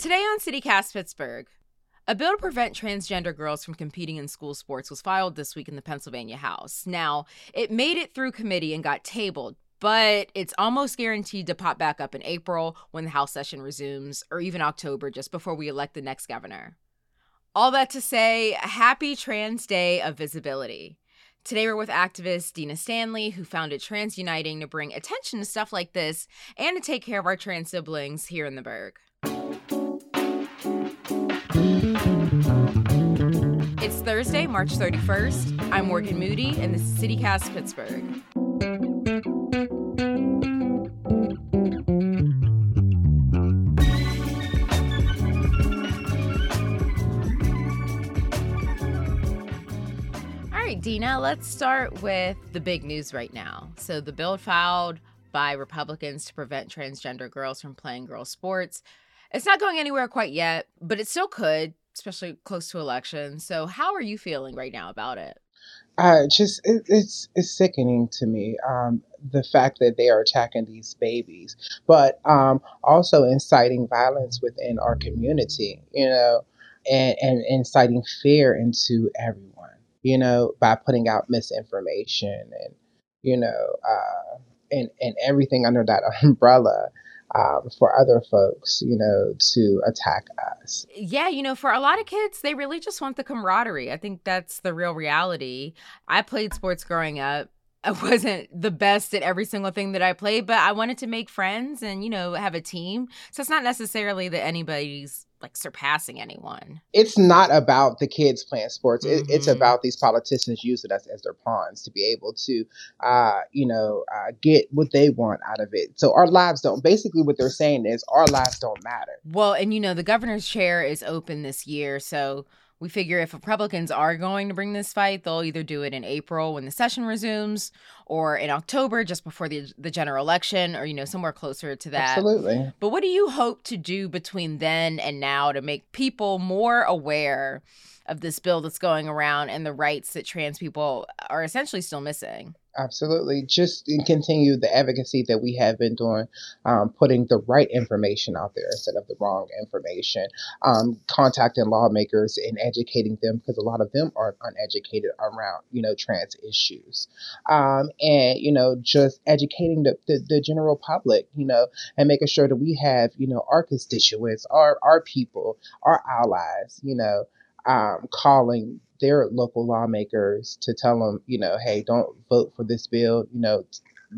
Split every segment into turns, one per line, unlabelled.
Today on CityCast Pittsburgh, a bill to prevent transgender girls from competing in school sports was filed this week in the Pennsylvania House. Now, it made it through committee and got tabled, but it's almost guaranteed to pop back up in April when the House session resumes, or even October, just before we elect the next governor. All that to say, happy Trans Day of Visibility. Today we're with activist Dena Stanley, who founded TransYOUniting to bring attention to stuff like this and to take care of our trans siblings here in the Burgh. Thursday, March 31st. I'm Morgan Moody, and this is CityCast Pittsburgh. All right, Dena, let's start with the big news right now. So, the bill filed by Republicans to prevent transgender girls from playing girls' sports. It's not going anywhere quite yet, but it still could, especially close to election. So, how are you feeling right now about it?
Uh, just it, it's it's sickening to me um, the fact that they are attacking these babies, but um, also inciting violence within our community. You know, and, and inciting fear into everyone you know, by putting out misinformation and, you know, uh, and, and everything under that umbrella um, for other folks, you know, to attack us.
Yeah, you know, for a lot of kids, they really just want the camaraderie. I think that's the real reality. I played sports growing up. I wasn't the best at every single thing that I played, but I wanted to make friends and, you know, have a team. So it's not necessarily that anybody's like surpassing anyone.
It's not about the kids playing sports. Mm-hmm. It, it's about these politicians using us as their pawns to be able to, uh, you know, uh, get what they want out of it. So our lives don't. Basically, what they're saying is our lives don't matter.
Well, and you know, the governor's chair is open this year, so we figure if Republicans are going to bring this fight, they'll either do it in April when the session resumes or in October just before the the general election or you know somewhere closer to that.
Absolutely.
But what do you hope to do between then and now to make people more aware of this bill that's going around and the rights that trans people are essentially still missing?
Absolutely. Just continue the advocacy that we have been doing, um, putting the right information out there instead of the wrong information, um, contacting lawmakers and educating them because a lot of them are uneducated around, you know, trans issues. Um, and, you know, just educating the, the, the, general public, you know, and making sure that we have, you know, our constituents, our, our people, our allies, you know, um, calling their local lawmakers to tell them, you know, hey, don't vote for this bill. You know,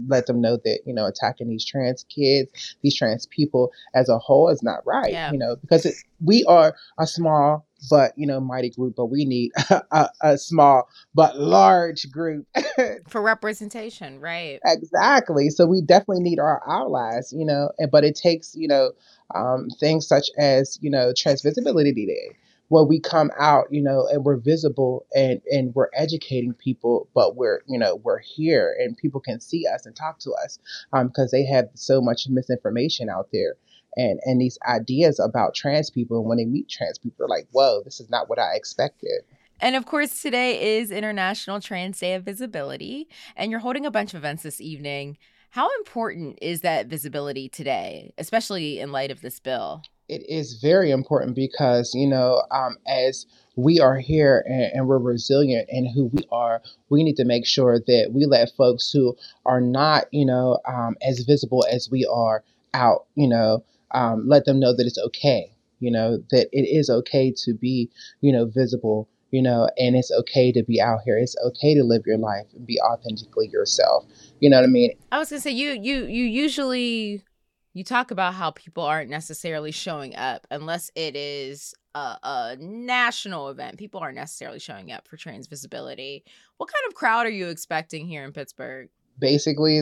let them know that you know attacking these trans kids, these trans people as a whole is not right. Yeah. You know, because it, we are a small but you know mighty group, but we need a, a small but large group
for representation, right?
Exactly. So we definitely need our allies. You know, and but it takes you know um, things such as you know Trans Visibility Day where we come out, you know, and we're visible and and we're educating people, but we're you know we're here and people can see us and talk to us because um, they have so much misinformation out there and and these ideas about trans people. And when they meet trans people, they're like, "Whoa, this is not what I expected."
And of course, today is International Trans Day of Visibility, and you're holding a bunch of events this evening. How important is that visibility today, especially in light of this bill?
it is very important because you know um, as we are here and, and, we're resilient and who we are we need to make sure that we let folks who are not you know um, as visible as we are out you know um, let them know that it's okay you know that it is okay to be you know visible you know and it's okay to be out here it's okay to live your life and be authentically yourself you know what i mean
i was gonna say you you you usually you talk about how people aren't necessarily showing up unless it is a, a, national event. People aren't necessarily showing up for trans visibility. What kind of crowd are you expecting here in Pittsburgh?
Basically,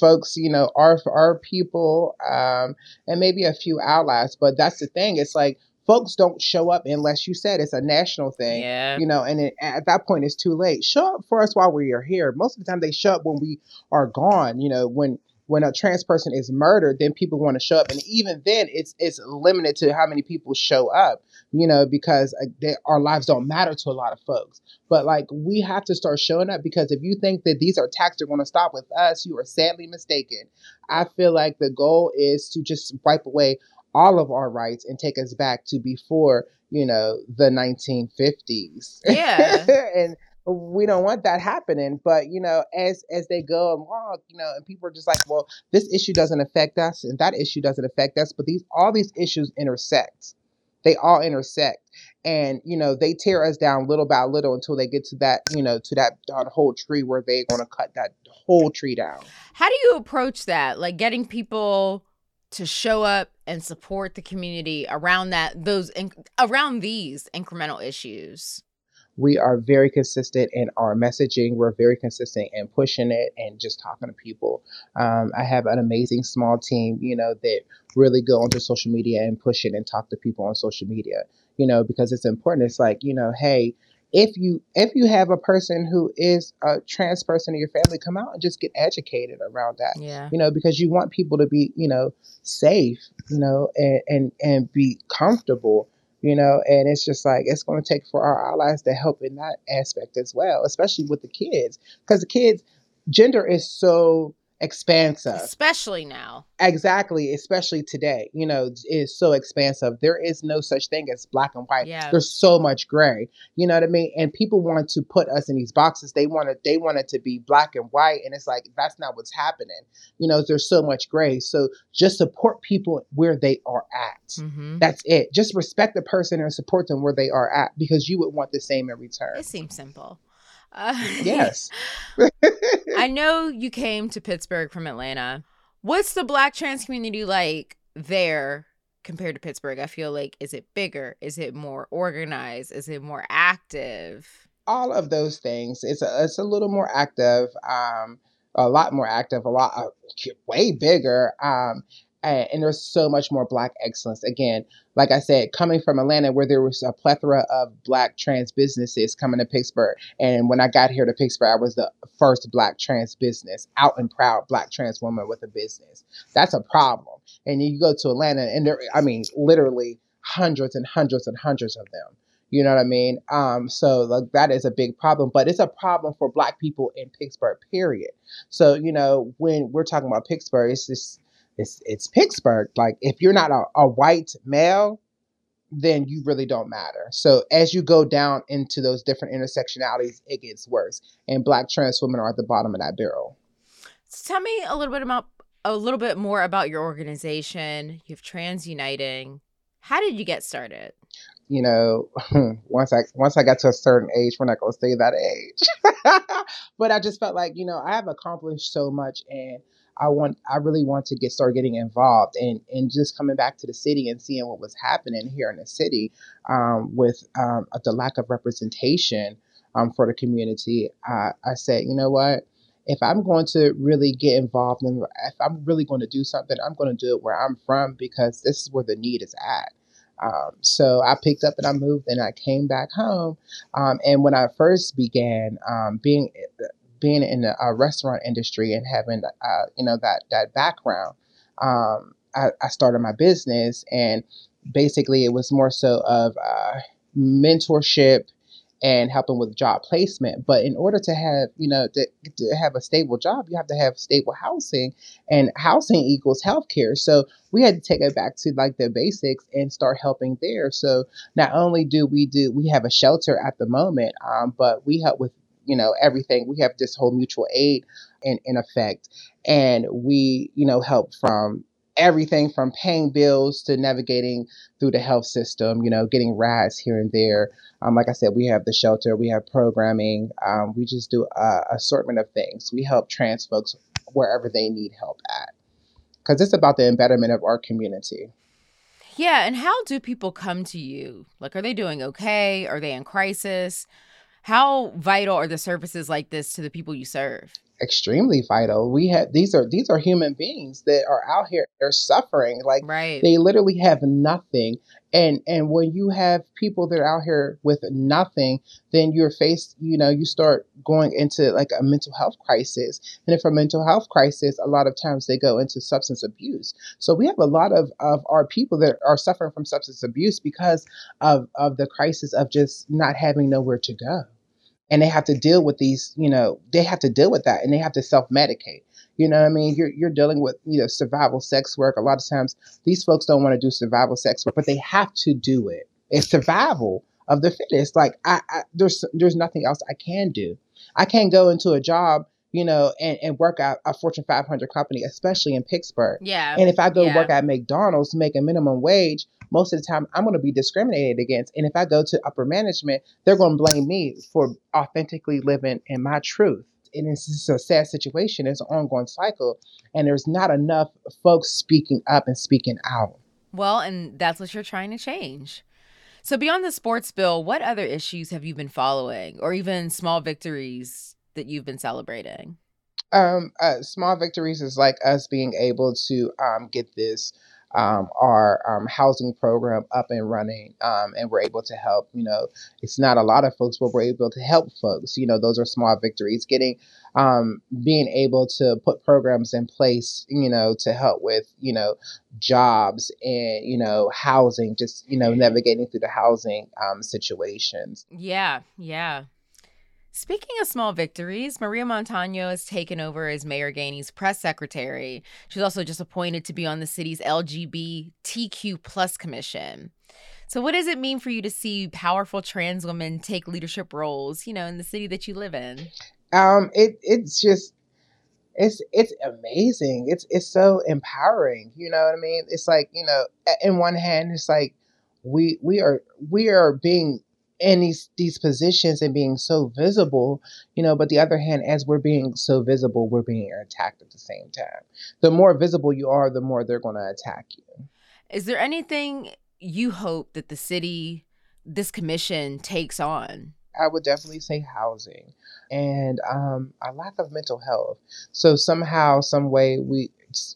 folks, you know, our our people, um, and maybe a few allies. But that's the thing. It's like folks don't show up unless you said it's a national thing.
Yeah.
You know, and it, at that point it's too late. Show up for us while we are here. Most of the time they show up when we are gone. You know, when when a trans person is murdered, then people want to show up, and even then, it's it's limited to how many people show up, you know, because uh, they, our lives don't matter to a lot of folks. But like, we have to start showing up because if you think that these are attacks are going to stop with us, you are sadly mistaken. I feel like the goal is to just wipe away all of our rights and take us back to before you know the 1950s
Yeah.
and we don't want that happening but you know as as they go along you know and people are just like well this issue doesn't affect us and that issue doesn't affect us but these all these issues intersect they all intersect and you know they tear us down little by little until they get to that you know to that, that whole tree where they're going to cut that whole tree down
How do you approach that? Like getting people to show up and support the community around that those in, around these incremental issues.
We are very consistent in our messaging. We're very consistent in pushing it and just talking to people. Um, I have an amazing small team, you know, that really go onto social media and push it and talk to people on social media, you know, because it's important. It's like, you know, hey, if you if you have a person who is a trans person in your family, come out and just get educated around that
Yeah.
you know, because you want people to be, you know, safe, you know, and and, and be comfortable, you know, and it's just like it's going to take for our allies to help in that aspect as well, especially with the kids, because the kids, gender is so expansive.
Especially now.
Exactly, especially today, you know, is so expansive. There is no such thing as black and white.
Yeah.
There's so much gray. You know what I mean? And people want to put us in these boxes. They want it. They want it to be black and white, and it's like that's not what's happening. You know, there's so much gray. So just support people where they are at.
Mm-hmm.
That's it. Just respect the person and support them where they are at because you would want the same in return.
It seems simple. Uh,
Yes.
I know you came to Pittsburgh from Atlanta. What's the black trans community like there compared to Pittsburgh? I feel like is it bigger? Is it more organized? Is it more active?
all of those things. It's a it's a little more active, um, a lot more active, a lot uh, way bigger. Um, and there's so much more black excellence. Again, like I said, coming from Atlanta, where there was a plethora of black trans businesses coming to Pittsburgh, and when I got here to Pittsburgh, I was the first black trans business, out and proud black trans woman with a business. That's a problem. And you go to Atlanta, and there, I mean, literally hundreds and hundreds and hundreds of them. You know what I mean? Um, so like that is a big problem, but it's a problem for Black people in Pittsburgh. Period. So you know when we're talking about Pittsburgh, it's just it's it's Pittsburgh. Like if you're not a, a white male, then you really don't matter. So as you go down into those different intersectionalities, it gets worse. And Black trans women are at the bottom of that barrel.
So tell me a little bit about a little bit more about your organization. You have Trans Uniting. How did you get started?
You know, once I once I got to a certain age, we're not gonna stay that age. but I just felt like, you know, I have accomplished so much and I want I really want to get start getting involved and and just coming back to the city and seeing what was happening here in the city um, with um, the lack of representation um, for the community. I, I said, you know what? If I'm going to really get involved and if I'm really going to do something, I'm going to do it where I'm from because this is where the need is at. Um, so I picked up and I moved and I came back home. Um, and when I first began um, being being in the restaurant industry and having uh, you know that that background, um, I, I, started my business and basically it was more so of uh, mentorship and helping with job placement. But in order to have, you know, to, to, have a stable job, you have to have stable housing, and housing equals healthcare. So we had to take it back to like the basics and start helping there. So not only do we do, we have a shelter at the moment, um, but we help with, you know, everything. We have this whole mutual aid in, in effect, and we, you know, help from everything from paying bills to navigating through the health system, you know, getting rides here and there. Um, like I said, we have the shelter, we have programming, um, we just do a assortment of things. We help trans folks wherever they need help at because it's about the embetterment of our community.
Yeah, and how do people come to you? Like, are they doing okay? Are they in crisis? How vital are the services like this to the people you serve?
Extremely vital. We have these are these are human beings that are out here. They're suffering. Like
right.
they literally have nothing. And and when you have people that are out here with nothing, then you're faced. You know, you start going into like a mental health crisis. And if a mental health crisis, a lot of times they go into substance abuse. So we have a lot of of our people that are suffering from substance abuse because of of the crisis of just not having nowhere to go and they have to deal with these, you know, they have to deal with that and they have to self medicate. You know what I mean? You're, you're dealing with, you know, survival sex work. A lot of times these folks don't want to do survival sex work, but they have to do it. It's survival of the fittest. Like I, I there's, there's nothing else I can do. I can't go into a job you know, and, and work at a Fortune 500 company, especially in Pittsburgh.
Yeah.
And if I go
yeah.
work at McDonald's, to make a minimum wage, most of the time I'm going to be discriminated against. And if I go to upper management, they're going to blame me for authentically living in my truth. And it's just a sad situation. It's an ongoing cycle. And there's not enough folks speaking up and speaking out.
Well, and that's what you're trying to change. So, beyond the sports bill, what other issues have you been following, or even small victories that you've been celebrating?
Um, uh, small victories is like us being able to um, get this um, our um, housing program up and running, um, and we're able to help. You know, it's not a lot of folks, but we're able to help folks. You know, those are small victories. Getting, um, being able to put programs in place, you know, to help with, you know, jobs and you know housing. Just you know, navigating through the housing um, situations.
Yeah, yeah. Speaking of small victories, Maria Montano has taken over as Mayor Gainey's press secretary. She's also just appointed to be on the city's LGBTQ plus commission. So, what does it mean for you to see powerful trans women take leadership roles, you know, in the city that you live in?
Um, it it's just it's it's amazing. It's it's so empowering. You know what I mean? It's like you know, in one hand, it's like we we are we are being in these these positions and being so visible, you know, but the other hand, as we're being so visible, we're being attacked at the same time. The more visible you are, the more they're going to attack you.
Is there anything you hope that the city, this commission takes on?
I would definitely say housing and um, a lack of mental health. So somehow, some way, we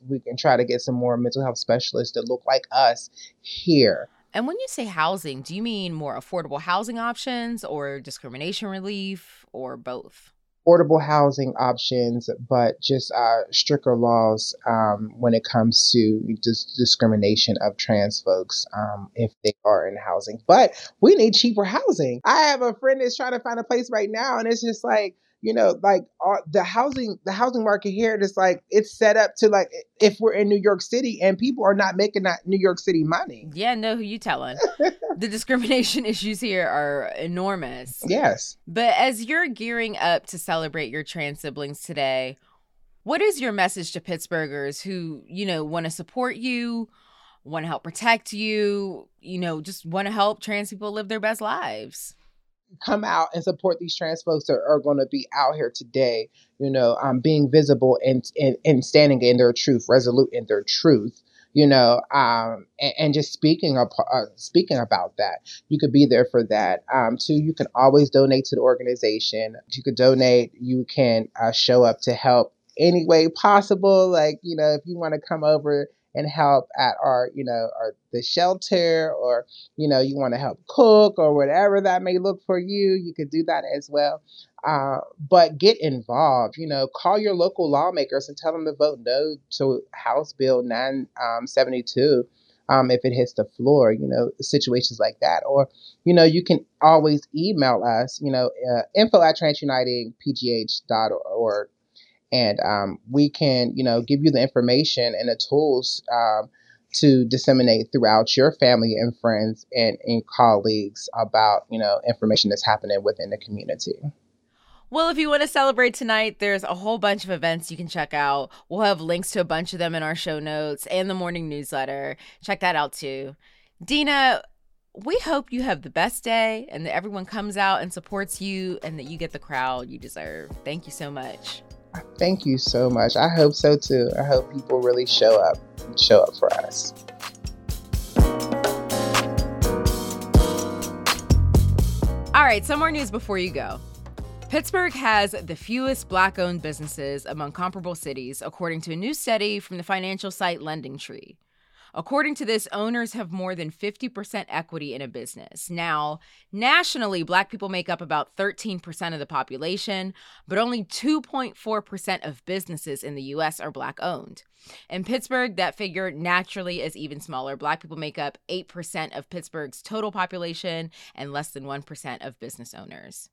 we can try to get some more mental health specialists that look like us here
and when you say housing, do you mean more affordable housing options or discrimination relief or both?
Affordable housing options, but just uh, stricter laws um, when it comes to dis- discrimination of trans folks um, if they are in housing. But we need cheaper housing. I have a friend that's trying to find a place right now, and it's just like, you know, like uh, the housing, the housing market here is like it's set up to like if we're in New York City and people are not making that New York City money.
Yeah, no, who you telling? the discrimination issues here are enormous.
Yes.
But as you're gearing up to celebrate your trans siblings today, what is your message to Pittsburghers who, you know, want to support you, want to help protect you, you know, just want to help trans people live their best lives?
Come out and support these trans folks that are going to be out here today, you know, um, being visible and, and, and standing in their truth, resolute in their truth, you know, um, and, and just speaking up, uh, speaking about that. You could be there for that. Um, two, you can always donate to the organization. You could donate. You can uh, show up to help any way possible. Like, you know, if you want to come over and help at our, you know, our the shelter or, you know, you want to help cook or whatever that may look for you, you could do that as well. Uh, but get involved, you know, call your local lawmakers and tell them to vote no to House Bill 972. Um, if it hits the floor, you know, situations like that. Or, you know, you can always email us, you know, uh, info at transunitedpgh.org and um, we can you know give you the information and the tools um, to disseminate throughout your family and friends and, and colleagues about you know information that's happening within the community
well, if you want to celebrate tonight, there's a whole bunch of events you can check out. We'll have links to a bunch of them in our show notes and the morning newsletter. Check that out too. Dena, we hope you have the best day and that everyone comes out and supports you and that you get the crowd you deserve. Thank you so much.
Thank you so much. I hope so too. I hope people really show up show up for us.
All right, some more news before you go. Pittsburgh has the fewest black owned businesses among comparable cities, according to a new study from the financial site LendingTree. According to this, owners have more than 50% equity in a business. Now, nationally, black people make up about 13% of the population, but only 2.4% of businesses in the US are black owned. In Pittsburgh, that figure naturally is even smaller. Black people make up 8% of Pittsburgh's total population and less than 1% of business owners.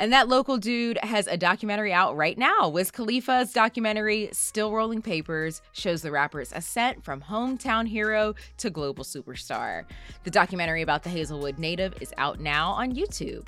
And that local dude has a documentary out right now. Wiz Khalifa's documentary, Still Rolling Papers, shows the rapper's ascent from hometown hero to global superstar. The documentary about the Hazelwood native is out now on YouTube.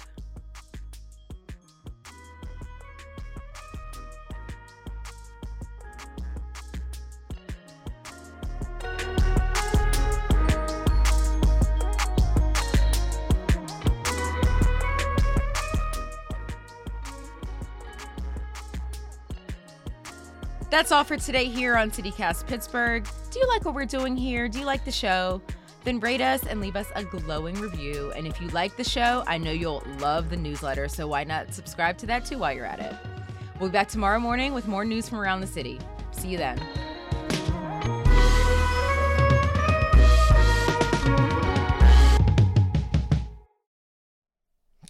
That's all for today here on CityCast Pittsburgh. Do you like what we're doing here? Do you like the show? Then rate us and leave us a glowing review. And if you like the show, I know you'll love the newsletter, so why not subscribe to that too while you're at it? We'll be back tomorrow morning with more news from around the city. See you then.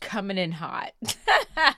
Coming in hot.